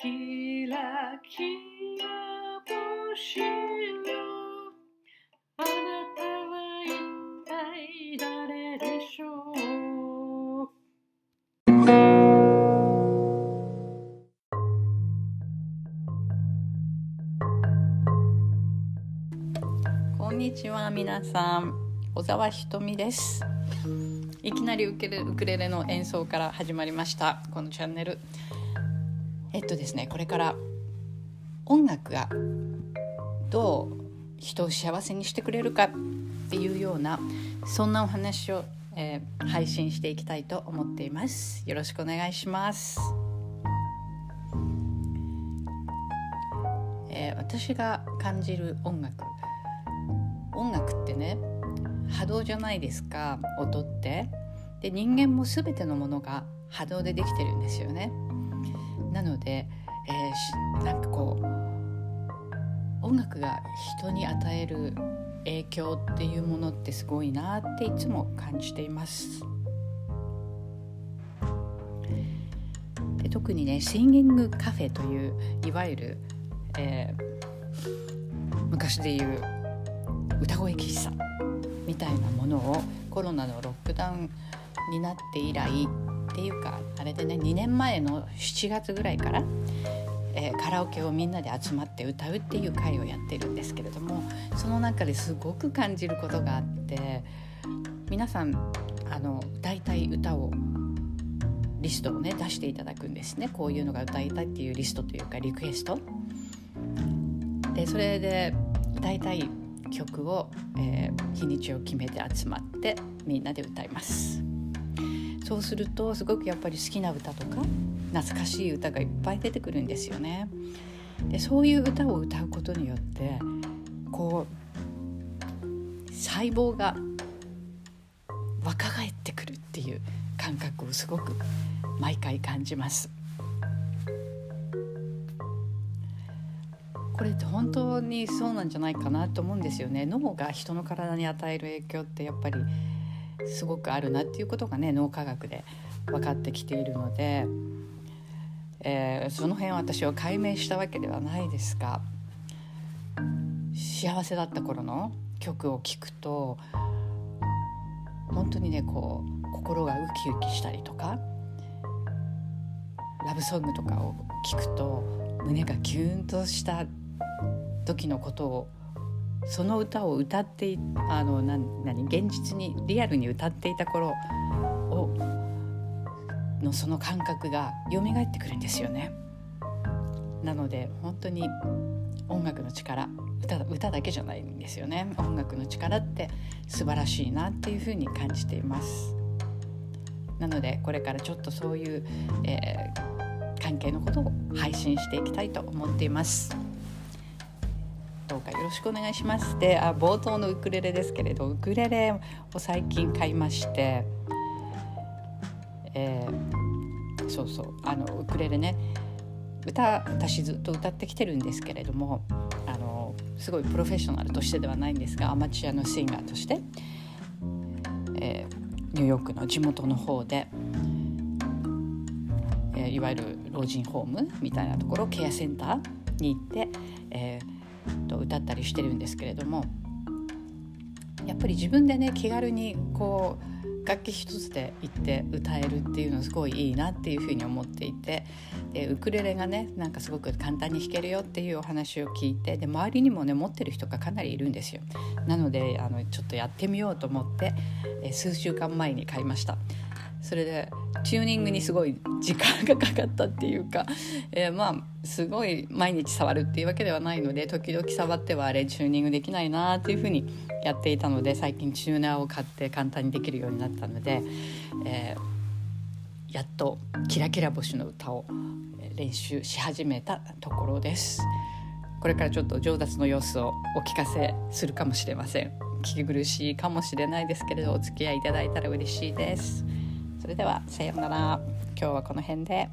キラキラ星よあなたは一体誰でしょう？こんにちは皆さん。小沢ひとみです。いきなりウクレウクレレの演奏から始まりました。このチャンネル。えっとですねこれから音楽がどう人を幸せにしてくれるかっていうようなそんなお話を、えー配信していきたいと思っています。よろしくお願いします。えー私が感じる音楽。音楽ってね波動じゃないですか音って。で人間も全てのものが波動でできてるんですよね。なので、えーなんかこう音楽が人に与える影響っていうものってすごいなっていつも感じています。で特にねシンギングカフェといういわゆる、えー昔でいう歌声喫茶みたいなものをコロナのロックダウンになって以来ていうかあれでね2年前の7月ぐらいから、えーカラオケをみんなで集まって歌うっていう会をやってるんですけれどもその中ですごく感じることがあって皆さんあの歌いたい歌をリストをね出していただくんですねこういうのが歌いたいっていうリストというかリクエスト。でそれで歌いたい曲を、えー日にちを決めて集まってみんなで歌いますそうするとすごくやっぱり好きな歌とか懐かしい歌がいっぱい出てくるんですよね。でそういう歌を歌うことによってこう細胞が若返ってくるっていう感覚をすごく毎回感じます。これって本当にそうなんじゃないかなと思うんですよね。脳が人の体に与える影響ってやっぱりすごくあるなっていうことがね脳科学で分かってきているので、えーその辺私は解明したわけではないですが幸せだった頃の曲を聴くと本当にねこう心がウキウキしたりとかラブソングとかを聴くと胸がキュンとした時のことをその歌を歌ってあのな何現実にリアルに歌っていた頃をのその感覚が蘇ってくるんですよね。なので本当に音楽の力歌歌だけじゃないんですよね。音楽の力って素晴らしいなっていうふうに感じています。なのでこれからちょっとそういう、えー関係のことを配信していきたいと思っています。どうかよろしくお願いします。であ冒頭のウクレレですけれどウクレレを最近買いまして、えーそうそうあのウクレレね歌私ずっと歌ってきてるんですけれどもあのすごいプロフェッショナルとしてではないんですがアマチュアのシンガーとして、えーニューヨークの地元の方で、えーいわゆる老人ホームみたいなところケアセンターに行って、えーと歌ったりしてるんですけれどもやっぱり自分でね気軽にこう楽器一つで行って歌えるっていうのすごいいいなっていうふうに思っていてでウクレレがねなんかすごく簡単に弾けるよっていうお話を聞いてで周りにもね持ってる人がかなりいるんですよ。なのであのちょっとやってみようと思って、数週間前に買いました。それでチューニングにすごい時間がかかったっていうか、えーまあすごい毎日触るっていうわけではないので時々触ってはあれチューニングできないなっていうふうにやっていたので最近チューナーを買って簡単にできるようになったので、えーやっと「キラキラ星の歌」を練習し始めたところです。これからちょっと上達の様子をお聞かせするかもしれません聞き苦しいかもしれないですけれどお付き合いいただいたら嬉しいですそれではさようなら。今日はこの辺で。